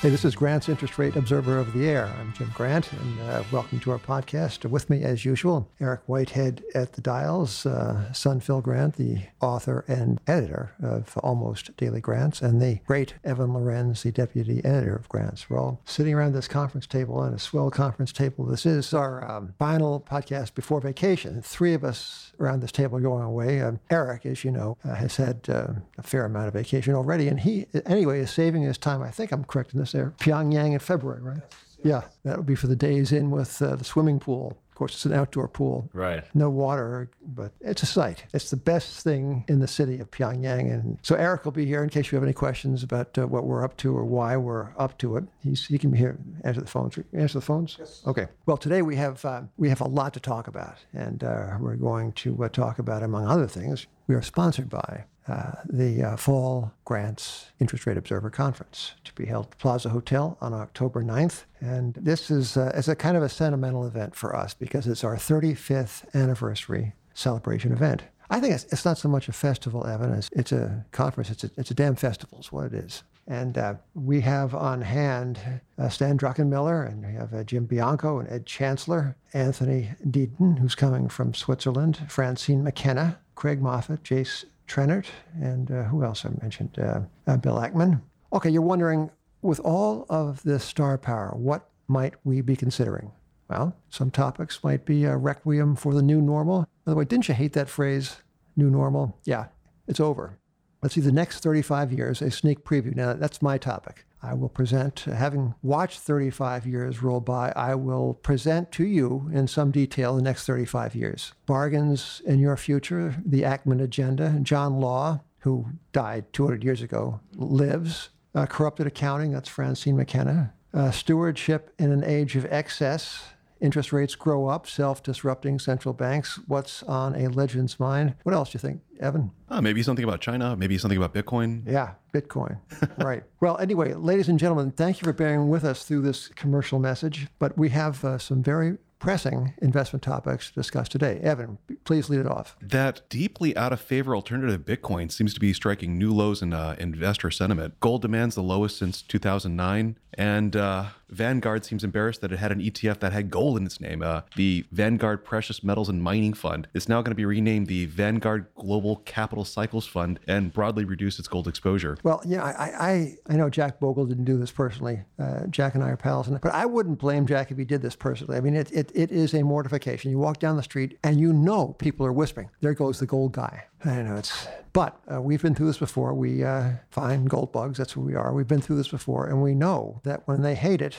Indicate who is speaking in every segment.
Speaker 1: Hey, this is Grant's Interest Rate Observer of the Air. I'm Jim Grant, and uh, welcome to our podcast. With me, as usual, Eric Whitehead at the dials, uh, son Phil Grant, the author and editor of Almost Daily Grants, and the great Evan Lorenz, the deputy editor of Grants. We're all sitting around this conference table and a swell conference table. This is our um, final podcast before vacation. Three of us around this table going away. Um, Eric, as you know, uh, has had uh, a fair amount of vacation already, and he, anyway, is saving his time. I think I'm correct in this there. Pyongyang in February, right? Yeah, that would be for the days in with uh, the swimming pool. Of course, it's an outdoor pool.
Speaker 2: Right.
Speaker 1: No water, but it's a sight. It's the best thing in the city of Pyongyang. And so Eric will be here in case you have any questions about uh, what we're up to or why we're up to it. He's, he can be here, answer the phones. Answer the phones? Yes. Okay. Well, today we have, uh, we have a lot to talk about. And uh, we're going to uh, talk about, among other things, we are sponsored by uh, the uh, Fall Grants Interest Rate Observer Conference to be held at Plaza Hotel on October 9th. And this is, uh, is a kind of a sentimental event for us because it's our 35th anniversary celebration event. I think it's, it's not so much a festival, Evan, as it's a conference. It's a, it's a damn festival, is what it is. And uh, we have on hand uh, Stan Druckenmiller, and we have uh, Jim Bianco and Ed Chancellor, Anthony Deden, who's coming from Switzerland, Francine McKenna, Craig Moffett, Jace Trennert, and uh, who else I mentioned? Uh, uh, Bill Ackman. Okay, you're wondering, with all of this star power, what might we be considering? Well, some topics might be a requiem for the new normal. By the way, didn't you hate that phrase, new normal? Yeah, it's over. Let's see the next 35 years, a sneak preview. Now, that's my topic. I will present, having watched 35 years roll by, I will present to you in some detail the next 35 years. Bargains in your future, the Ackman agenda, John Law, who died 200 years ago, lives. Uh, corrupted accounting, that's Francine McKenna. Uh, stewardship in an age of excess, interest rates grow up, self disrupting central banks. What's on a legend's mind? What else do you think, Evan?
Speaker 2: Uh, maybe something about China, maybe something about Bitcoin.
Speaker 1: Yeah, Bitcoin. right. Well, anyway, ladies and gentlemen, thank you for bearing with us through this commercial message. But we have uh, some very pressing investment topics to discuss today. Evan, please lead it off.
Speaker 2: That deeply out of favor alternative Bitcoin seems to be striking new lows in uh, investor sentiment. Gold demands the lowest since 2009, and uh, Vanguard seems embarrassed that it had an ETF that had gold in its name. Uh, the Vanguard Precious Metals and Mining Fund is now going to be renamed the Vanguard Global Capital Cycles Fund and broadly reduce its gold exposure.
Speaker 1: Well, yeah, I I, I know Jack Bogle didn't do this personally. Uh, Jack and I are pals, but I wouldn't blame Jack if he did this personally. I mean, it, it, it is a mortification. You walk down the street and you know people are whispering, "There goes the gold guy." I know it's, but uh, we've been through this before. We uh, find gold bugs. That's who we are. We've been through this before, and we know that when they hate it,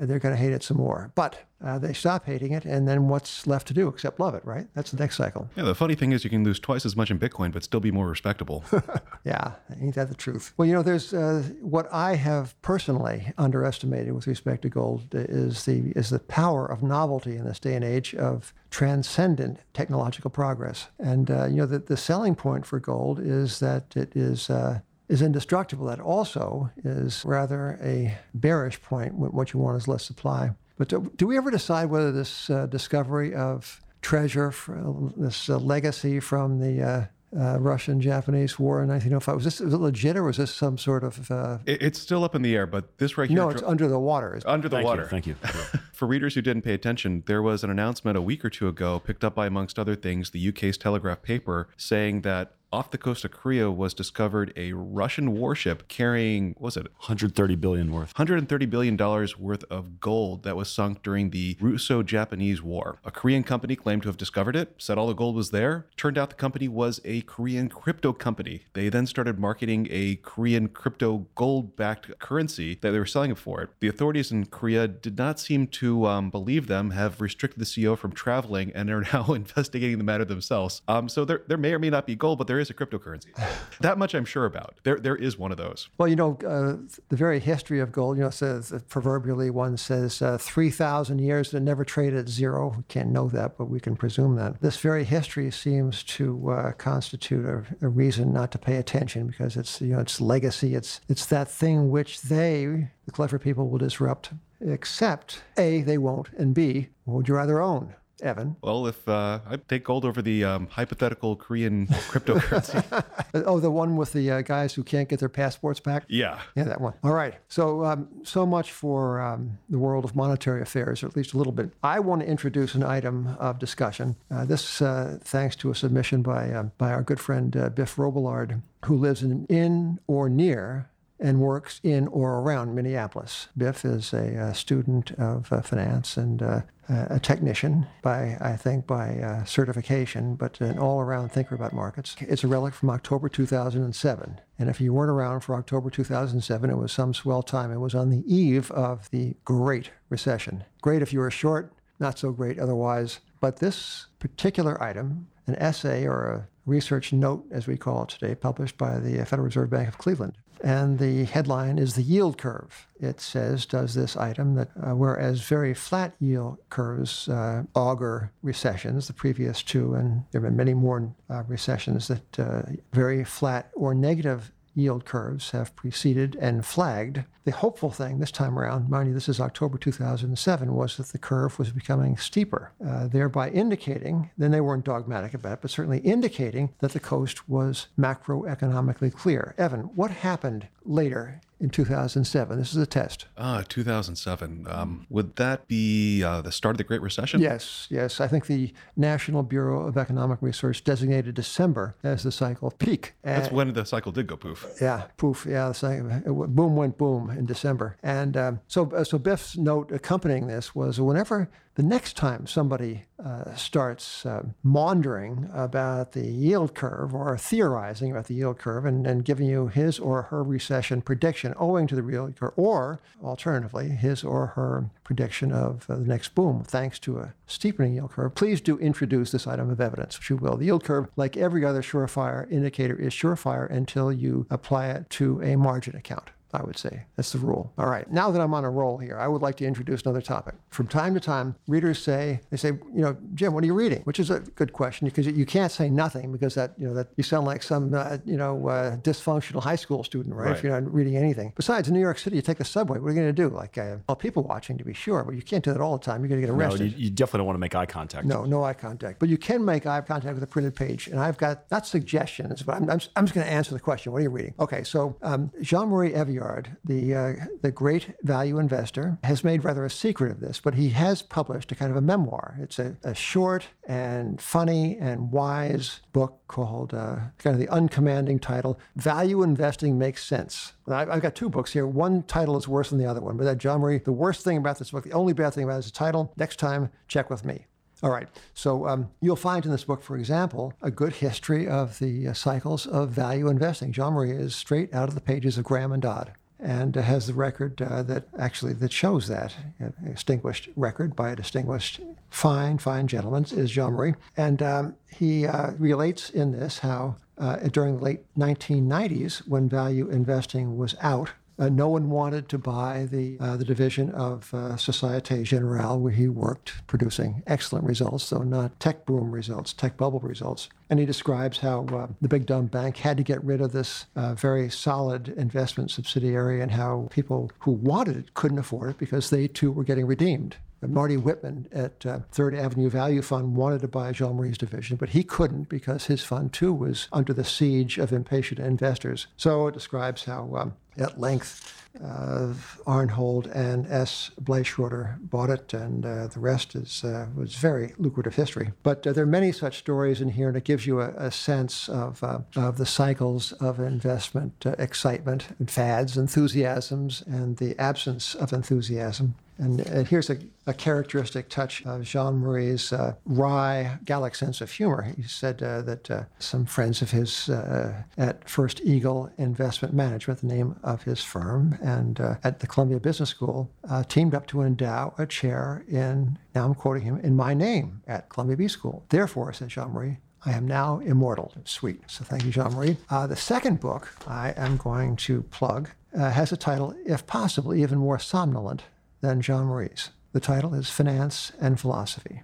Speaker 1: they're going to hate it some more. But uh, they stop hating it, and then what's left to do except love it, right? That's the next cycle.
Speaker 2: Yeah, the funny thing is you can lose twice as much in Bitcoin, but still be more respectable.
Speaker 1: yeah, ain't that the truth? Well, you know, there's uh, what I have personally underestimated with respect to gold is the is the power of novelty in this day and age of transcendent technological progress. And uh, you know, the, the selling point for gold is that it is uh, is indestructible. That also is rather a bearish point. What you want is less supply. But do, do we ever decide whether this uh, discovery of treasure, this uh, legacy from the uh, uh, Russian-Japanese War in 1905. Was this was it legit or was this some sort of? Uh...
Speaker 2: It, it's still up in the air, but this right here.
Speaker 1: No, it's under the water.
Speaker 2: Under the
Speaker 3: Thank
Speaker 2: water.
Speaker 3: You. Thank you.
Speaker 2: For readers who didn't pay attention, there was an announcement a week or two ago, picked up by amongst other things the UK's Telegraph paper, saying that off the coast of Korea was discovered a Russian warship carrying, was it
Speaker 3: 130 billion worth?
Speaker 2: 130 billion dollars worth of gold that was sunk during the Russo-Japanese War. A Korean company claimed to have discovered it, said all the gold was there. Turned out the company was a Korean crypto company. They then started marketing a Korean crypto gold-backed currency that they were selling it for it. The authorities in Korea did not seem to um, believe them, have restricted the CEO from traveling, and are now investigating the matter themselves. Um, so there, there may or may not be gold, but there is a cryptocurrency. that much I'm sure about. There, there is one of those.
Speaker 1: Well, you know, uh, the very history of gold, you know, says uh, proverbially one says uh, 3,000 years and never traded at zero. We can't know that, but we can presume that. This very history seems to uh, constitute a, a, reason not to pay attention because it's, you know, it's legacy. It's, it's that thing which they, the clever people, will disrupt, except A, they won't, and B, what would you rather own? Evan.
Speaker 2: Well, if uh, I take gold over the um, hypothetical Korean cryptocurrency.
Speaker 1: oh, the one with the uh, guys who can't get their passports back?
Speaker 2: Yeah.
Speaker 1: Yeah, that one. All right. So, um, so much for um, the world of monetary affairs, or at least a little bit. I want to introduce an item of discussion. Uh, this, uh, thanks to a submission by, uh, by our good friend uh, Biff Robillard, who lives in, in or near and works in or around Minneapolis. Biff is a, a student of uh, finance and uh, a technician by, I think, by uh, certification, but an all-around thinker about markets. It's a relic from October 2007. And if you weren't around for October 2007, it was some swell time. It was on the eve of the Great Recession. Great if you were short, not so great otherwise. But this particular item, an essay or a research note, as we call it today, published by the Federal Reserve Bank of Cleveland, and the headline is the yield curve. It says, does this item that uh, whereas very flat yield curves uh, augur recessions, the previous two, and there have been many more uh, recessions that uh, very flat or negative yield curves have preceded and flagged. The hopeful thing this time around, mind you, this is October 2007, was that the curve was becoming steeper, uh, thereby indicating, then they weren't dogmatic about it, but certainly indicating that the coast was macroeconomically clear. Evan, what happened later in 2007. This is a test.
Speaker 2: Ah, 2007. Um, would that be uh, the start of the Great Recession?
Speaker 1: Yes, yes. I think the National Bureau of Economic Research designated December as the cycle peak.
Speaker 2: That's when the cycle did go poof.
Speaker 1: Yeah, poof. Yeah, the cycle, boom went boom in December. And um, so, uh, so Biff's note accompanying this was whenever the next time somebody uh, starts uh, maundering about the yield curve or theorizing about the yield curve and, and giving you his or her recession prediction owing to the yield curve, or alternatively, his or her prediction of uh, the next boom thanks to a steepening yield curve, please do introduce this item of evidence, which you will. The yield curve, like every other surefire indicator, is surefire until you apply it to a margin account. I would say. That's the rule. All right. Now that I'm on a roll here, I would like to introduce another topic. From time to time, readers say, they say, you know, Jim, what are you reading? Which is a good question because you can't say nothing because that, you know, that you sound like some, uh, you know, uh, dysfunctional high school student, right? right? If you're not reading anything. Besides, in New York City, you take the subway. What are you going to do? Like, uh, well, people watching to be sure, but you can't do that all the time. You're going to get arrested.
Speaker 3: No, you, you definitely don't want to make eye contact.
Speaker 1: No, no eye contact. But you can make eye contact with a printed page. And I've got, not suggestions, but I'm, I'm, I'm just going to answer the question. What are you reading? Okay, so um, Jean Marie Eveillard, the uh, the great value investor, has made rather a secret of this, but he has published a kind of a memoir. It's a, a short and funny and wise book called, uh, kind of the uncommanding title, Value Investing Makes Sense. I've got two books here. One title is worse than the other one, but that Jean Marie, the worst thing about this book, the only bad thing about it is the title. Next time, check with me. All right. So um, you'll find in this book, for example, a good history of the uh, cycles of value investing. Jean Marie is straight out of the pages of Graham and Dodd and has the record uh, that actually that shows that a distinguished record by a distinguished fine fine gentleman is Jean Marie, and um, he uh, relates in this how uh, during the late 1990s when value investing was out uh, no one wanted to buy the uh, the division of uh, Societe Generale where he worked, producing excellent results, though not tech boom results, tech bubble results. And he describes how uh, the big dumb bank had to get rid of this uh, very solid investment subsidiary, and how people who wanted it couldn't afford it because they too were getting redeemed. Marty Whitman at uh, Third Avenue Value Fund wanted to buy Jean Marie's division, but he couldn't because his fund too was under the siege of impatient investors. So it describes how um, at length. Uh, Arnhold and S. Bleichroeder bought it, and uh, the rest is uh, was very lucrative history. But uh, there are many such stories in here, and it gives you a, a sense of uh, of the cycles of investment, uh, excitement, and fads, enthusiasms, and the absence of enthusiasm. And, and here's a, a, characteristic touch of Jean Marie's uh, wry Gallic sense of humor. He said uh, that uh, some friends of his uh, at First Eagle Investment Management, the name of his firm, and uh, at the Columbia Business School, uh, teamed up to endow a chair in, now I'm quoting him, in my name at Columbia B School. Therefore, said Jean Marie, I am now immortal. Sweet. So thank you, Jean Marie. the second book I am going to plug has a title, if possible, even more somnolent than Jean Marie's. The title is Finance and Philosophy.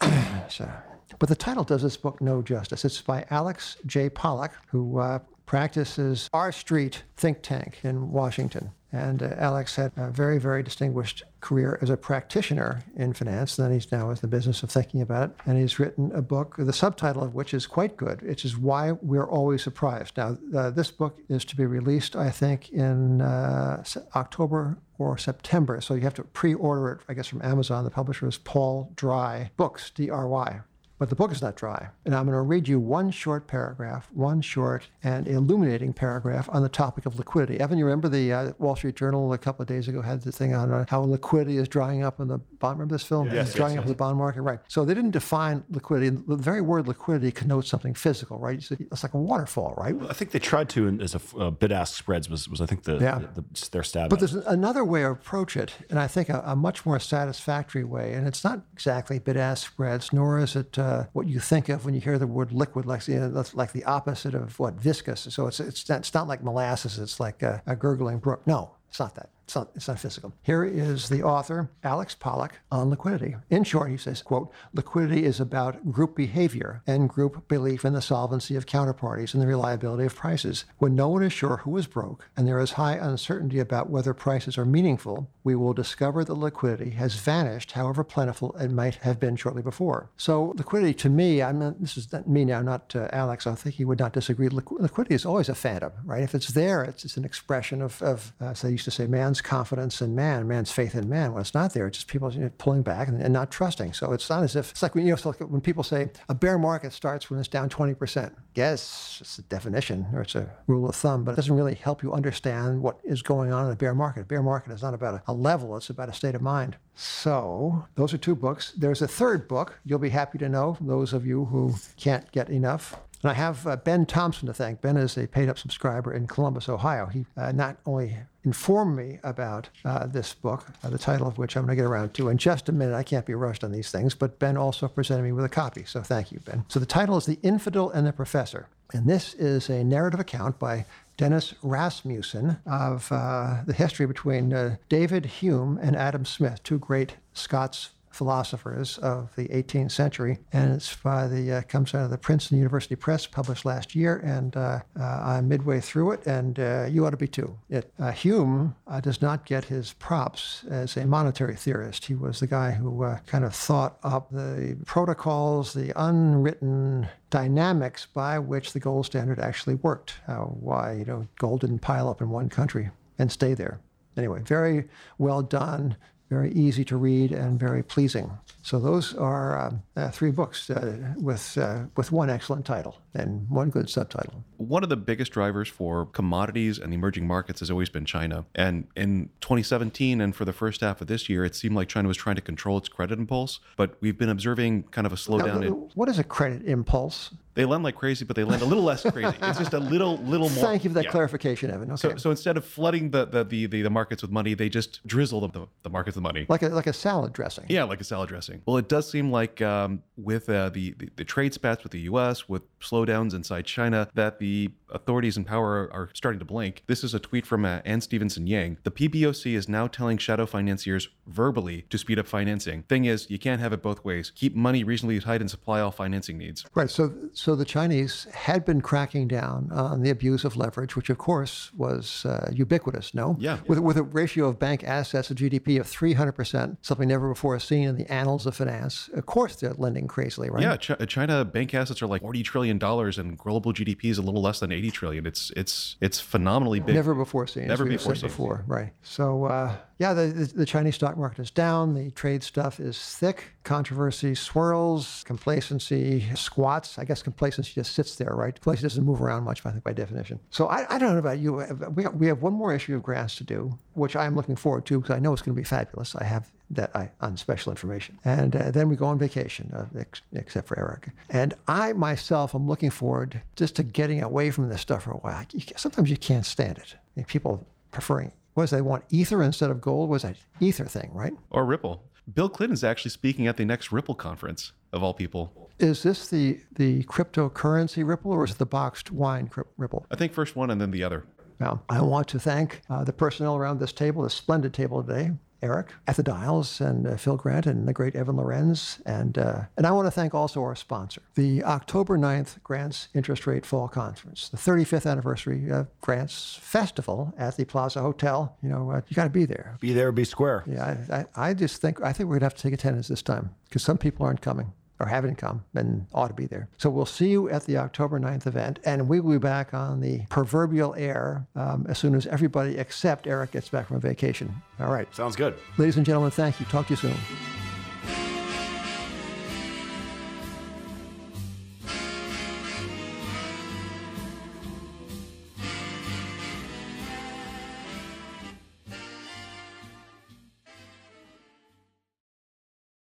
Speaker 1: so, but the title does this book no justice. It's by Alex J. Pollock, who uh, practices R Street think tank in Washington. And uh, Alex had a very, very distinguished career as a practitioner in finance. Then he's now in the business of thinking about it. And he's written a book, the subtitle of which is quite good. which is Why We're Always Surprised. Now, uh, this book is to be released, I think, in uh, October or September. So you have to pre order it, I guess, from Amazon. The publisher is Paul Dry Books, D R Y. But the book is not dry. And I'm going to read you one short paragraph, one short and illuminating paragraph on the topic of liquidity. Evan, you remember the uh, Wall Street Journal a couple of days ago had the thing on uh, how liquidity is drying up in the bond. Remember this film?
Speaker 3: Yes,
Speaker 1: it's drying
Speaker 3: yes,
Speaker 1: up
Speaker 3: yes.
Speaker 1: in the bond market, right? So they didn't define liquidity. The very word liquidity connotes something physical, right? It's like a waterfall, right?
Speaker 3: I think they tried to, as a uh, bid ask spreads was, was I think the,
Speaker 1: Yeah.
Speaker 3: the, the their stab.
Speaker 1: But
Speaker 3: at it.
Speaker 1: there's another way to approach it, and I think a, a much more satisfactory way. And it's not exactly bid-ask spreads, nor is it uh, what you think of when you hear the word liquid, like the, that's like the opposite of what viscous. So it's it's not, it's not like molasses. It's like a, a gurgling brook. No, it's not that. It's not, it's not physical. Here is the author, Alex Pollock, on liquidity. In short, he says, quote, liquidity is about group behavior and group belief in the solvency of counterparties and the reliability of prices. When no one is sure who is broke and there is high uncertainty about whether prices are meaningful, we will discover that liquidity has vanished, however plentiful it might have been shortly before. So liquidity, to me, I mean, this is me now, not uh, Alex. I think he would not disagree. Liqu- liquidity is always a phantom, right? If it's there, it's, it's an expression of, of uh, as they used to say, man's confidence in man, man's faith in man. When it's not there, it's just people you know, pulling back and, and not trusting. So it's not as if it's like when you know, like when people say a bear market starts when it's down 20%. Yes, it's a definition or it's a rule of thumb, but it doesn't really help you understand what is going on in a bear market. A bear market is not about a, a level, it's about a state of mind. So those are two books. There's a third book. You'll be happy to know, those of you who can't get enough. And I have uh, Ben Thompson to thank. Ben is a paid up subscriber in Columbus, Ohio. He uh, not only informed me about uh, this book, uh, the title of which I'm going to get around to in just a minute. I can't be rushed on these things, but Ben also presented me with a copy. So thank you, Ben. So the title is The Infidel and the Professor. And this is a narrative account by Dennis Rasmussen of uh, the history between uh, David Hume and Adam Smith, two great Scots philosophers of the 18th century, and it's by the uh, comes out of the Princeton University Press, published last year, and uh, uh, I'm midway through it, and uh, you ought to be too. It, uh, Hume uh, does not get his props as a monetary theorist. He was the guy who kind of thought up the protocols, the unwritten dynamics by which the gold standard actually worked. How why you know gold didn't pile up in one country and stay there. Anyway, very well done very easy to read and very pleasing. So those are um, uh, three books uh, with uh, with one excellent title and one good subtitle.
Speaker 2: One of the biggest drivers for commodities and the emerging markets has always been China. And in 2017 and for the first half of this year, it seemed like China was trying to control its credit impulse. But we've been observing kind of a slowdown.
Speaker 1: Now,
Speaker 2: in,
Speaker 1: what is a credit impulse?
Speaker 2: They lend like crazy, but they lend a little less crazy. It's just a little, little more.
Speaker 1: Thank you for that
Speaker 2: yeah.
Speaker 1: clarification, Evan. Okay.
Speaker 2: So, so instead of flooding the, the, the, the, markets with money, they just drizzle the, the markets with money.
Speaker 1: like a like a salad dressing.
Speaker 2: Yeah, like a salad dressing. Well, it does seem like um, with uh, the, the the trade spats with the U.S., with slowdowns inside China, that the authorities in power are, are starting to blink. This is a tweet from uh, Anne Stevenson-Yang. The PBOC is now telling shadow financiers verbally to speed up financing. Thing is, you can't have it both ways. Keep money reasonably tight and supply all financing needs.
Speaker 1: Right. So, so the Chinese had been cracking down on the abuse of leverage, which of course was uh, ubiquitous. No.
Speaker 2: Yeah.
Speaker 1: With with a ratio of bank assets to GDP of 300 percent, something never before seen in the annals of finance. Of course, they're lending crazily, right?
Speaker 2: Yeah, Ch- China bank assets are like forty trillion dollars, and global GDP is a little less than eighty trillion. It's it's it's phenomenally big.
Speaker 1: Never before seen.
Speaker 2: Never before seen.
Speaker 1: Before, right? So, uh, yeah, the, the Chinese stock market is down. The trade stuff is thick. Controversy swirls. Complacency squats. I guess complacency just sits there, right? Complacency doesn't move around much, I think, by definition. So, I, I don't know about you. We have, we have one more issue of grants to do, which I'm looking forward to because I know it's going to be fabulous. I have that I, on special information, and uh, then we go on vacation, uh, ex- except for Eric. And I myself am looking forward just to getting away from this stuff for a while. Sometimes you can't stand it. I mean, people preferring what is they want ether instead of gold? Was that ether thing, right?
Speaker 2: Or Ripple. Bill Clinton is actually speaking at the next Ripple conference of all people.
Speaker 1: Is this the the cryptocurrency Ripple or is it the boxed wine cryp- Ripple?
Speaker 2: I think first one and then the other.
Speaker 1: Now, I want to thank uh, the personnel around this table, this splendid table today. Eric at the Dials and uh, Phil Grant and the great Evan Lorenz. And, uh, and I want to thank also our sponsor, the October 9th Grants Interest Rate Fall Conference, the 35th anniversary of Grants Festival at the Plaza Hotel. You know, uh, you got to be there.
Speaker 4: Be there, be square.
Speaker 1: Yeah, I, I, I just think I think we're gonna have to take attendance this time because some people aren't coming or haven't come and ought to be there. So we'll see you at the October 9th event, and we will be back on the proverbial air um, as soon as everybody except Eric gets back from vacation. All right,
Speaker 3: Sounds good.
Speaker 1: ladies and gentlemen, thank you. Talk to you soon.